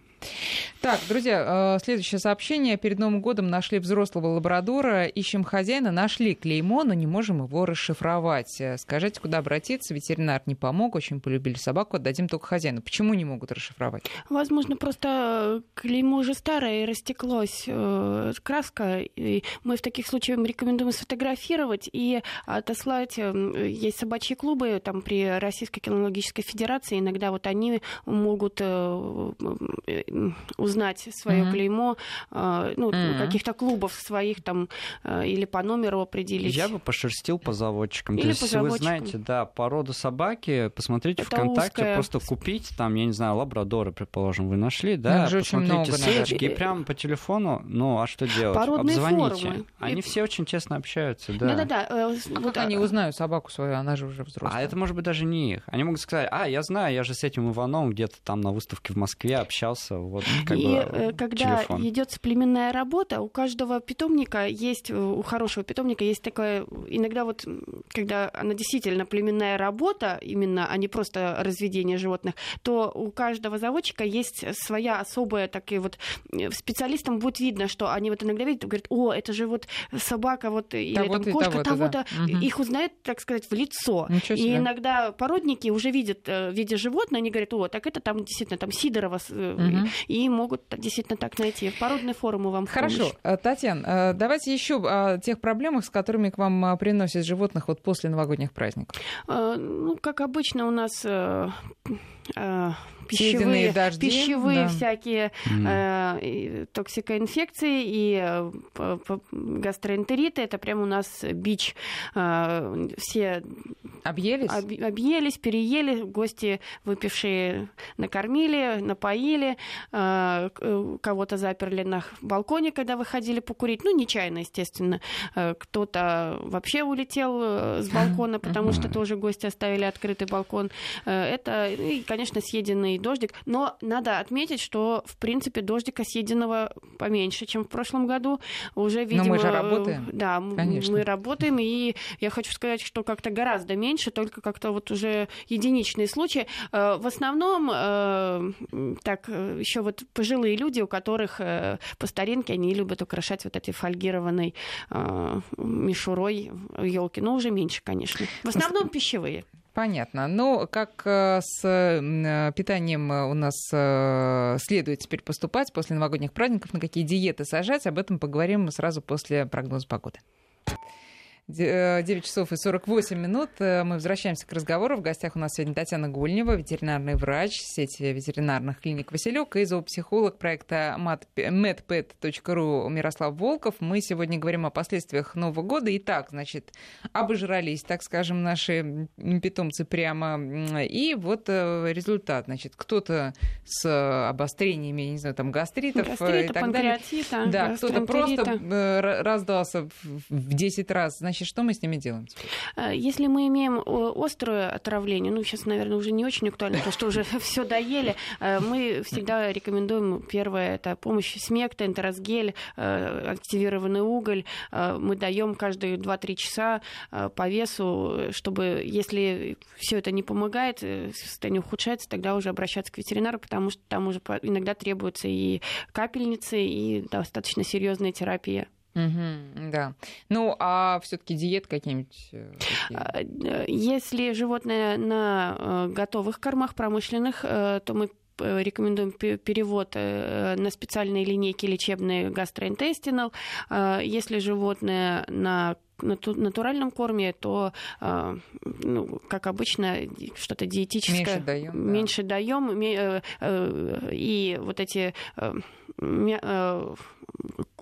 Так, друзья, э, следующее сообщение. Перед Новым годом нашли взрослого лабрадора, ищем хозяина, нашли клеймо, но не можем его расшифровать. Э, скажите, куда обратиться? Ветеринар не помог, очень полюбили собаку, отдадим только хозяину. Почему не могут расшифровать? Возможно, просто клеймо уже старое и растеклось э, краска. И мы в таких случаях рекомендуем сфотографировать и отослать. Есть собачьи клубы там при Российской кинологической федерации. Иногда вот они могут узнать свое mm-hmm. клеймо, э, ну, mm-hmm. каких-то клубов своих там э, или по номеру определить. Я бы пошерстил по заводчикам. Или То есть, если вы знаете, да, породу собаки, посмотрите Это ВКонтакте, узкая... просто купить там, я не знаю, лабрадора, предположим, вы нашли, да, ну, посмотрите много, ссылочки и прямо по телефону, ну, а что делать? Породные Обзвоните. Формы. Они и... все очень честно общаются, да. Да-да-да. Э, а вот как они узнают собаку свою, она же уже взрослая. А это может быть даже не их. Они могут сказать, а, я знаю, я же с этим Иваном где-то там на выставке в Москве общался, вот как и бы э, когда телефон. идет племенная работа, у каждого питомника есть, э, у хорошего питомника есть такое, иногда вот, когда она действительно племенная работа, именно, а не просто разведение животных, то у каждого заводчика есть своя особая, такие вот, э, специалистам будет видно, что они вот иногда видят, говорят, о, это же вот собака, вот, или там кошка того-то, да. их узнают, так сказать, в лицо. И иногда породники уже видят в виде животного, они говорят, о, так это там действительно там Сидорова, угу. И могут действительно так найти. Породные форумы вам Хорошо. помощь. Татьяна, э, давайте еще о тех проблемах, проблемах, с которыми к вам приносят животных вот после новогодних праздников? Ну, как обычно у нас пищевые, дожди, пищевые да. всякие э, токсикоинфекции и э, гастроэнтериты. Это прямо у нас бич. Э, все объелись? Об, объелись, переели, гости выпившие накормили, напоили, э, кого-то заперли на балконе, когда выходили покурить. Ну, нечаянно, естественно. Э, кто-то вообще улетел э, с балкона, потому что тоже гости оставили открытый балкон. Э, это, и, конечно, съеденные дождик. Но надо отметить, что, в принципе, дождика съеденного поменьше, чем в прошлом году. Уже, видимо... Но мы же работаем. Да, Конечно. мы работаем, и я хочу сказать, что как-то гораздо меньше, только как-то вот уже единичные случаи. Э, в основном, э, так, еще вот пожилые люди, у которых э, по старинке они любят украшать вот этой фольгированной мишурой елки, но уже меньше, конечно. В основном пищевые. Понятно. Но как э, с э, питанием у нас э, следует теперь поступать после новогодних праздников, на какие диеты сажать, об этом поговорим сразу после прогноза погоды. 9 э, часов и 48 минут. Э, мы возвращаемся к разговору. В гостях у нас сегодня Татьяна Гульнева, ветеринарный врач сети ветеринарных клиник «Василек» и зоопсихолог проекта medpet.ru Мирослав Волков. Мы сегодня говорим о последствиях Нового года. Итак, значит, обожрались, так скажем, наши питомцы прямо. И вот э, результат. Значит, кто-то с обострениями, не знаю, там гастритов Гастрита, и так далее. Да, кто-то просто раздался в 10 раз. Значит, Значит, что мы с ними делаем? Э, если мы имеем острое отравление, ну, сейчас, наверное, уже не очень актуально, потому что уже все доели, э, мы всегда рекомендуем, первое, это помощь смекта, энтеросгель, э, активированный уголь. Мы даем каждые 2-3 часа по весу, чтобы, если все это не помогает, состояние ухудшается, тогда уже обращаться к ветеринару, потому что там уже иногда требуются и капельницы, и достаточно серьезная терапия. Угу, да. Ну, а все-таки диет какие-нибудь? Э, а, если животное на э, готовых кормах промышленных, э, то мы рекомендуем перевод на специальные линейки лечебные гастроинтестинал. Если животное на натуральном корме, то, ну, как обычно, что-то диетическое меньше даем, меньше да. даем и вот эти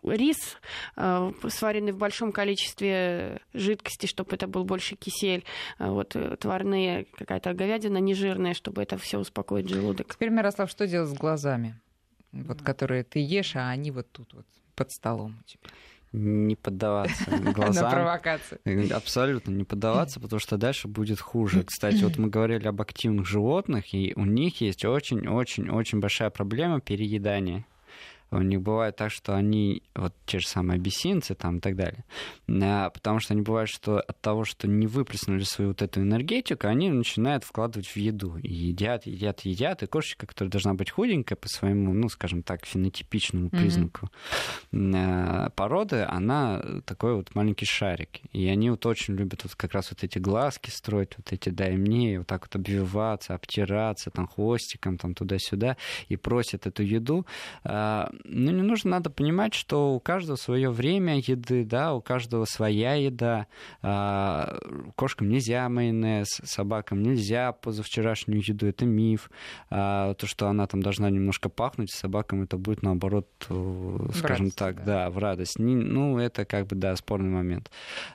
рис, э, сваренный в большом количестве жидкости, чтобы это был больше кисель, э, вот э, тварные, какая-то говядина нежирная, чтобы это все успокоить желудок. Теперь, Мирослав, что делать с глазами, вот, которые ты ешь, а они вот тут вот под столом у тебя? не поддаваться глазам. На провокации. Абсолютно не поддаваться, потому что дальше будет хуже. Кстати, вот мы говорили об активных животных, и у них есть очень-очень-очень большая проблема переедания у них бывает так, что они, вот те же самые абиссинцы там и так далее, а, потому что они бывают, что от того, что не выплеснули свою вот эту энергетику, они начинают вкладывать в еду. И едят, едят, едят. И кошечка, которая должна быть худенькая по своему, ну, скажем так, фенотипичному признаку mm-hmm. породы, она такой вот маленький шарик. И они вот очень любят вот как раз вот эти глазки строить, вот эти дай мне, вот так вот обвиваться, обтираться там хвостиком там туда-сюда и просят эту еду а, ну, не нужно, надо понимать, что у каждого свое время еды, да, у каждого своя еда. А, кошкам нельзя майонез, собакам нельзя позавчерашнюю еду, это миф. А, то, что она там должна немножко пахнуть, собакам это будет наоборот, э, скажем радость, так, да. да, в радость. Не, ну, это как бы, да, спорный момент.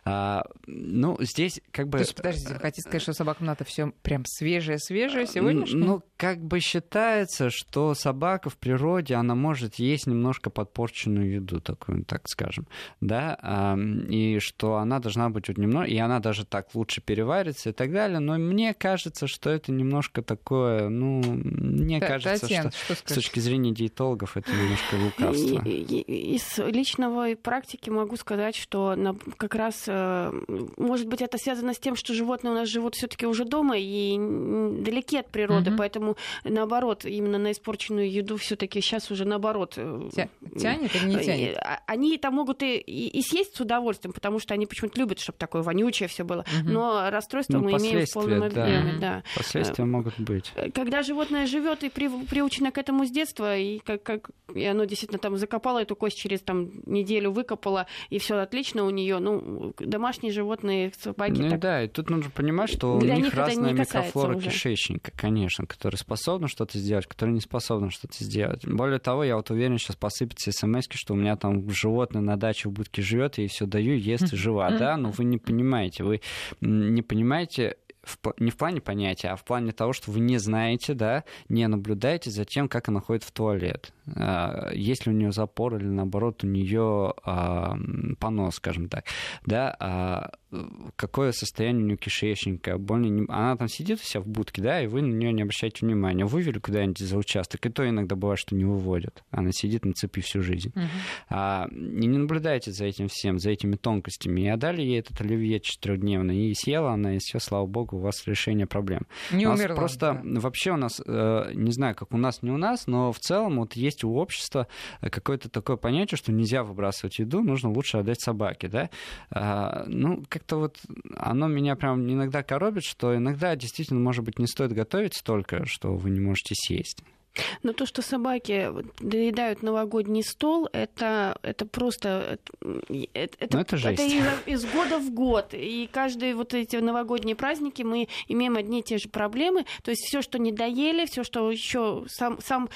А, ну, здесь как бы... То есть, подождите, вы хотите сказать, что собакам надо все прям свежее-свежее сегодняшнее? Ну, как бы считается, что собака в природе, она может есть есть немножко подпорченную еду, такую, так скажем, да, и что она должна быть вот немного, и она даже так лучше переварится и так далее, но мне кажется, что это немножко такое, ну, мне Т- кажется, Татьяна, что, что с точки зрения диетологов это немножко лукавство. Из личного практики могу сказать, что как раз, э, может быть, это связано с тем, что животные у нас живут все-таки уже дома и далеки от природы, угу. поэтому наоборот, именно на испорченную еду все-таки сейчас уже наоборот Э, тянет или не э, тянет? Они там могут и, и, и съесть с удовольствием, потому что они почему-то любят, чтобы такое вонючее все было. Угу. Но расстройство ну, мы имеем в полном объеме. Да. Последствия могут быть. Когда животное живет и при, приучено к этому с детства, и как, как и оно действительно там закопало эту кость через там неделю, выкопало, и все отлично у нее. Ну, домашние животные, собаки. Ну так... да, и тут нужно понимать, что у них разная микрофлора уже. кишечника, конечно, которая способна что-то сделать, которая не способна что-то сделать. Более того, я вот уверен, сейчас посыпется смс что у меня там животное на даче в будке живет, и все даю, ест и жива, да, но вы не понимаете, вы не понимаете в, не в плане понятия, а в плане того, что вы не знаете, да, не наблюдаете за тем, как она ходит в туалет. А, есть ли у нее запор или наоборот у нее а, понос, скажем так, да, а, какое состояние у нее кишечника, больно, не... она там сидит у себя в будке, да, и вы на нее не обращаете внимания, вывели куда-нибудь за участок, и то иногда бывает, что не выводят, она сидит на цепи всю жизнь. Uh-huh. А, и не наблюдаете за этим всем, за этими тонкостями, и отдали ей этот оливье четырехдневный, и съела она, и все, слава богу, у вас решение проблем. Не у умерла. Просто да. вообще у нас, э, не знаю, как у нас, не у нас, но в целом вот есть у общества какое-то такое понятие, что нельзя выбрасывать еду, нужно лучше отдать собаке, да. А, ну, как-то вот оно меня прям иногда коробит, что иногда действительно, может быть, не стоит готовить столько, что вы не можете съесть. Но то, что собаки доедают новогодний стол, это, это просто... Это, это, это, это из, года в год. И каждые вот эти новогодние праздники мы имеем одни и те же проблемы. То есть все, что не доели, все, что еще сам, сам,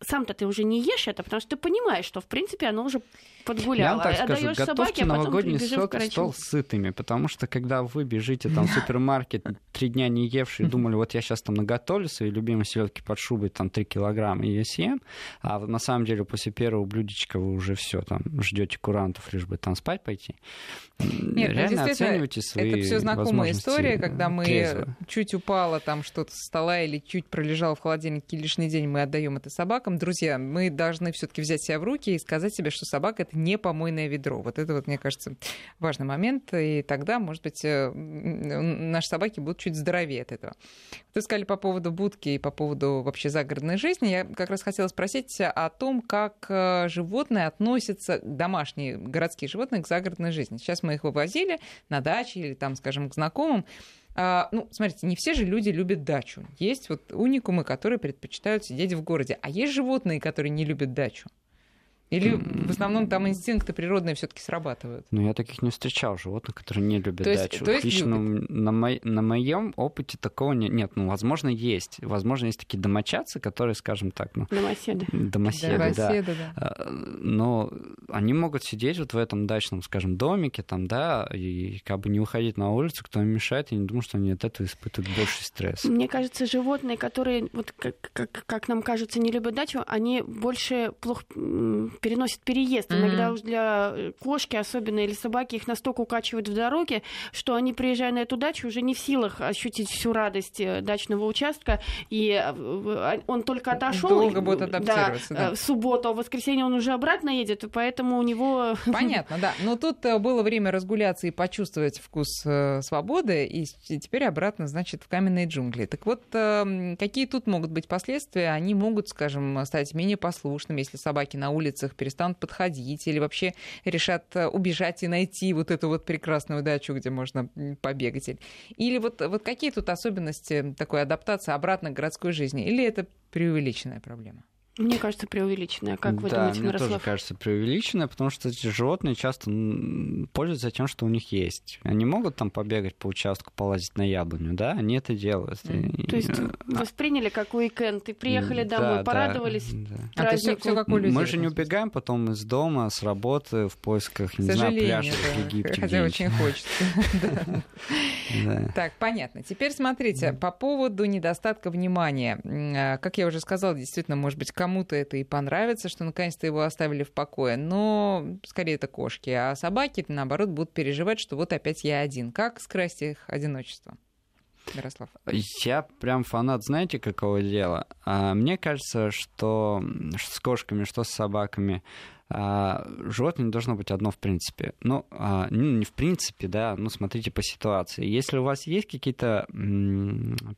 сам-то ты уже не ешь это, потому что ты понимаешь, что, в принципе, оно уже подгуляла. Я вам так скажу, готовьте собаке, а новогодний сок, стол сытыми, потому что когда вы бежите там в супермаркет, три дня не евшие, думали, вот я сейчас там наготовлю свои любимые селедки под шубой, там 3 килограмма, и я съем, а на самом деле после первого блюдечка вы уже все там ждете курантов, лишь бы там спать пойти. Нет, ну, Реально оценивайте свои Это все знакомая история, когда мы трезво. чуть упало там что-то со стола или чуть пролежало в холодильнике лишний день, мы отдаем это собакам. Друзья, мы должны все-таки взять себя в руки и сказать себе, что собака это не помойное ведро. Вот это вот, мне кажется, важный момент. И тогда, может быть, э, наши собаки будут чуть здоровее от этого. Вы сказали по поводу будки и по поводу вообще загородной жизни. Я как раз хотела спросить о том, как э, животные относятся, домашние городские животные, к загородной жизни. Сейчас мы их вывозили на даче или там, скажем, к знакомым. А, ну, смотрите, не все же люди любят дачу. Есть вот уникумы, которые предпочитают сидеть в городе, а есть животные, которые не любят дачу. Или в основном там инстинкты природные все-таки срабатывают? Ну, я таких не встречал животных, которые не любят то есть, дачу. То есть Лично любят. на, мо- на моем опыте такого не- нет. Ну, возможно, есть. Возможно, есть такие домочадцы, которые, скажем так, ну. Домоседы. Домоседы, Домоседы да. да. Но они могут сидеть вот в этом дачном, скажем, домике, там, да, и как бы не уходить на улицу, кто им мешает, я не думаю, что они от этого испытывают больше стресс. Мне кажется, животные, которые, вот как, как, как нам кажется, не любят дачу, они больше плохо переносит переезд. Mm-hmm. Иногда уж для э, кошки, особенно или собаки, их настолько укачивают в дороге, что они, приезжая на эту дачу, уже не в силах ощутить всю радость э, дачного участка. И э, а, он только отошел. Долго будет адаптироваться. Да, да. В субботу, а в воскресенье он уже обратно едет, поэтому у него... Понятно, да. Но тут было время разгуляться и почувствовать вкус свободы, и теперь обратно, значит, в каменные джунгли. Так вот, какие тут могут быть последствия? Они могут, скажем, стать менее послушными, если собаки на улицах улицах перестанут подходить или вообще решат э, убежать и найти вот эту вот прекрасную дачу, где можно побегать. Или вот, вот какие тут особенности такой адаптации обратно к городской жизни? Или это преувеличенная проблема? Мне кажется, преувеличенное. Как вы да, думаете, мне Мирослав? тоже кажется преувеличенное, потому что эти животные часто пользуются тем, что у них есть. Они могут там побегать по участку, полазить на яблоню, да? Они это делают. Mm. И, То есть а восприняли как уикенд и приехали домой, да, порадовались да, да. празднику. А все, все как у людей, Мы же не убегаем потом из дома, с работы в поисках, не знаю, пляжа в Египте. Хотя очень хочется. Так, понятно. Теперь смотрите, по поводу недостатка внимания. А, как я уже сказала, действительно, может быть, кому-то это и понравится, что наконец-то его оставили в покое, но скорее это кошки, а собаки, наоборот, будут переживать, что вот опять я один. Как скрасть их одиночество? Ярослав? Я прям фанат, знаете, какого дела? А, мне кажется, что, с кошками, что с собаками, животное не должно быть одно в принципе. Ну, а, ну, не в принципе, да, ну, смотрите по ситуации. Если у вас есть какие-то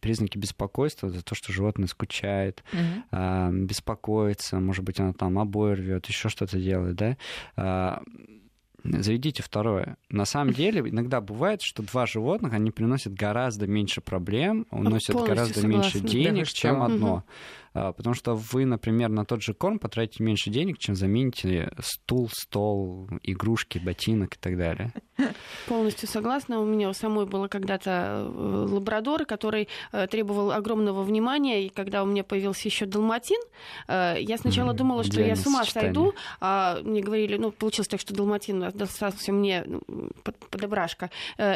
признаки беспокойства за то, что животное скучает, угу. беспокоится, может быть, оно там обои рвет, еще что-то делает, да, а, заведите второе. На самом деле, иногда бывает, что два животных, они приносят гораздо меньше проблем, уносят гораздо согласна. меньше денег, да чем одно. Угу. А, потому что вы, например, на тот же корм потратите меньше денег, чем замените стул, стол, игрушки, ботинок и так далее. Полностью согласна. У меня у самой было когда-то э, лабрадор, который э, требовал огромного внимания, и когда у меня появился еще далматин, э, я сначала думала, что я с ума сойду, а мне говорили, ну, получилось так, что далматин достался мне ну, под, подобрашка.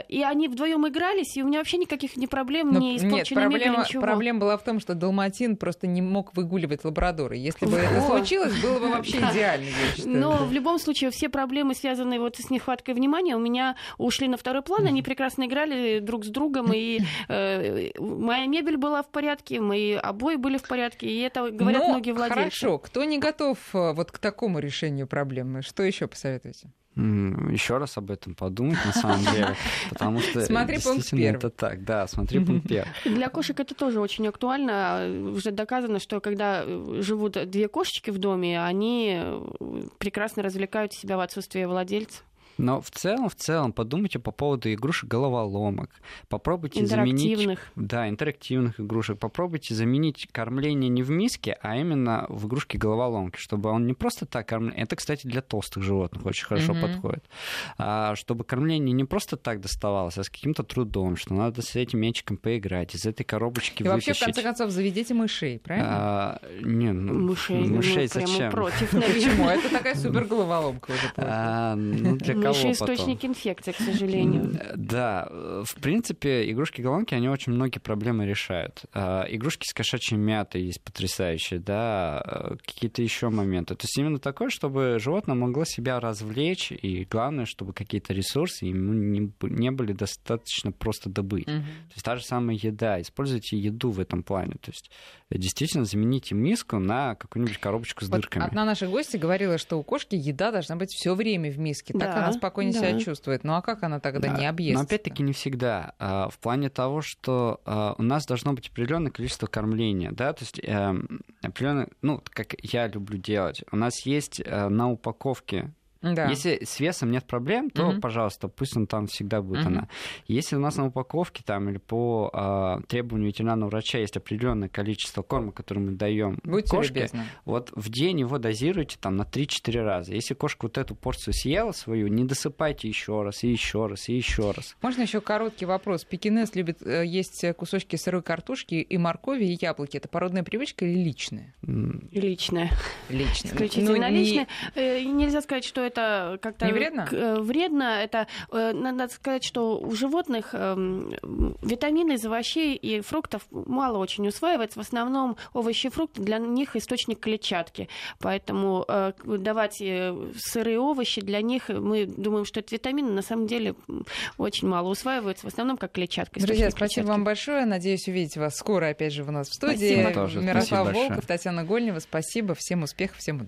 И они вдвоем игрались, и у меня вообще никаких ни проблем, Но, ни испорченной нет, проблема, мебели, ничего. Проблема была в том, что далматин просто не мог выгуливать лабрадора. Если бы это случилось, было бы вообще идеально, Но в любом случае все проблемы, связанные вот с нехваткой внимания, у меня ушли на второй план. Они прекрасно играли друг с другом, и э, моя мебель была в порядке, мои обои были в порядке, и это говорят Но многие владельцы. Хорошо, кто не готов э, вот к такому решению проблемы, что еще посоветуете? Еще раз об этом подумать, на самом деле, потому что смотри действительно это так, да, смотри пункт первый. Для кошек это тоже очень актуально. Уже доказано, что когда э, живут две кошечки в доме, они э, прекрасно развлекают себя в отсутствии владельца. Но в целом, в целом, подумайте по поводу игрушек головоломок. Попробуйте заменить... Да, интерактивных игрушек. Попробуйте заменить кормление не в миске, а именно в игрушке головоломки, чтобы он не просто так кормление... Это, кстати, для толстых животных очень хорошо mm-hmm. подходит. А, чтобы кормление не просто так доставалось, а с каким-то трудом, что надо с этим мячиком поиграть, из этой коробочки И вытащить. вообще, в конце концов, заведите мышей, правильно? А, не, ну, мышей, мышей ну, зачем? против, Почему? Это такая супер головоломка уже. А, ну, для кого еще источник потом. инфекции, к сожалению. Да, в принципе, игрушки-головоломки, они очень многие проблемы решают. А, игрушки с кошачьей мятой есть потрясающие, да, а, какие-то еще моменты. То есть именно такое, чтобы животное могло себя развлечь, и главное, чтобы какие-то ресурсы ему не, не были достаточно просто добыть. Угу. То есть та же самая еда. Используйте еду в этом плане. То есть действительно замените миску на какую-нибудь коробочку с вот дырками. Одна наша гостья говорила, что у кошки еда должна быть все время в миске. Так да, она спокойно да. себя чувствует. Ну а как она тогда да. не объест? Но опять-таки не всегда. А, в плане того, что а, у нас должно быть определенное количество кормления, да, то есть эм, определенное, ну, как я люблю делать. У нас есть э, на упаковке да. Если с весом нет проблем, то, угу. пожалуйста, пусть он там всегда будет угу. она. Если у нас на упаковке там или по э, требованию ветеринарного врача есть определенное количество корма, который мы даем кошке, любезны. вот в день его дозируйте там на 3-4 раза. Если кошка вот эту порцию съела свою, не досыпайте еще раз и еще раз и еще раз. Можно еще короткий вопрос? Пекинес любит э, есть кусочки сырой картошки и моркови и яблоки. Это породная привычка или личная? Личная. Личная. Исключительно ну, личная. Не... Э, нельзя сказать, что это это как-то... Не вредно? Э, вредно. Это, э, надо сказать, что у животных эм, витамины из овощей и фруктов мало очень усваивается. В основном овощи и фрукты для них источник клетчатки. Поэтому э, давать сырые овощи для них, мы думаем, что это витамины, на самом деле очень мало усваиваются, в основном как клетчатка. Друзья, спасибо вам большое. Надеюсь увидеть вас скоро опять же у нас в студии. Спасибо. Мирослав спасибо Волков, большое. Татьяна Гольнева. Спасибо. Всем успехов, всем удачи.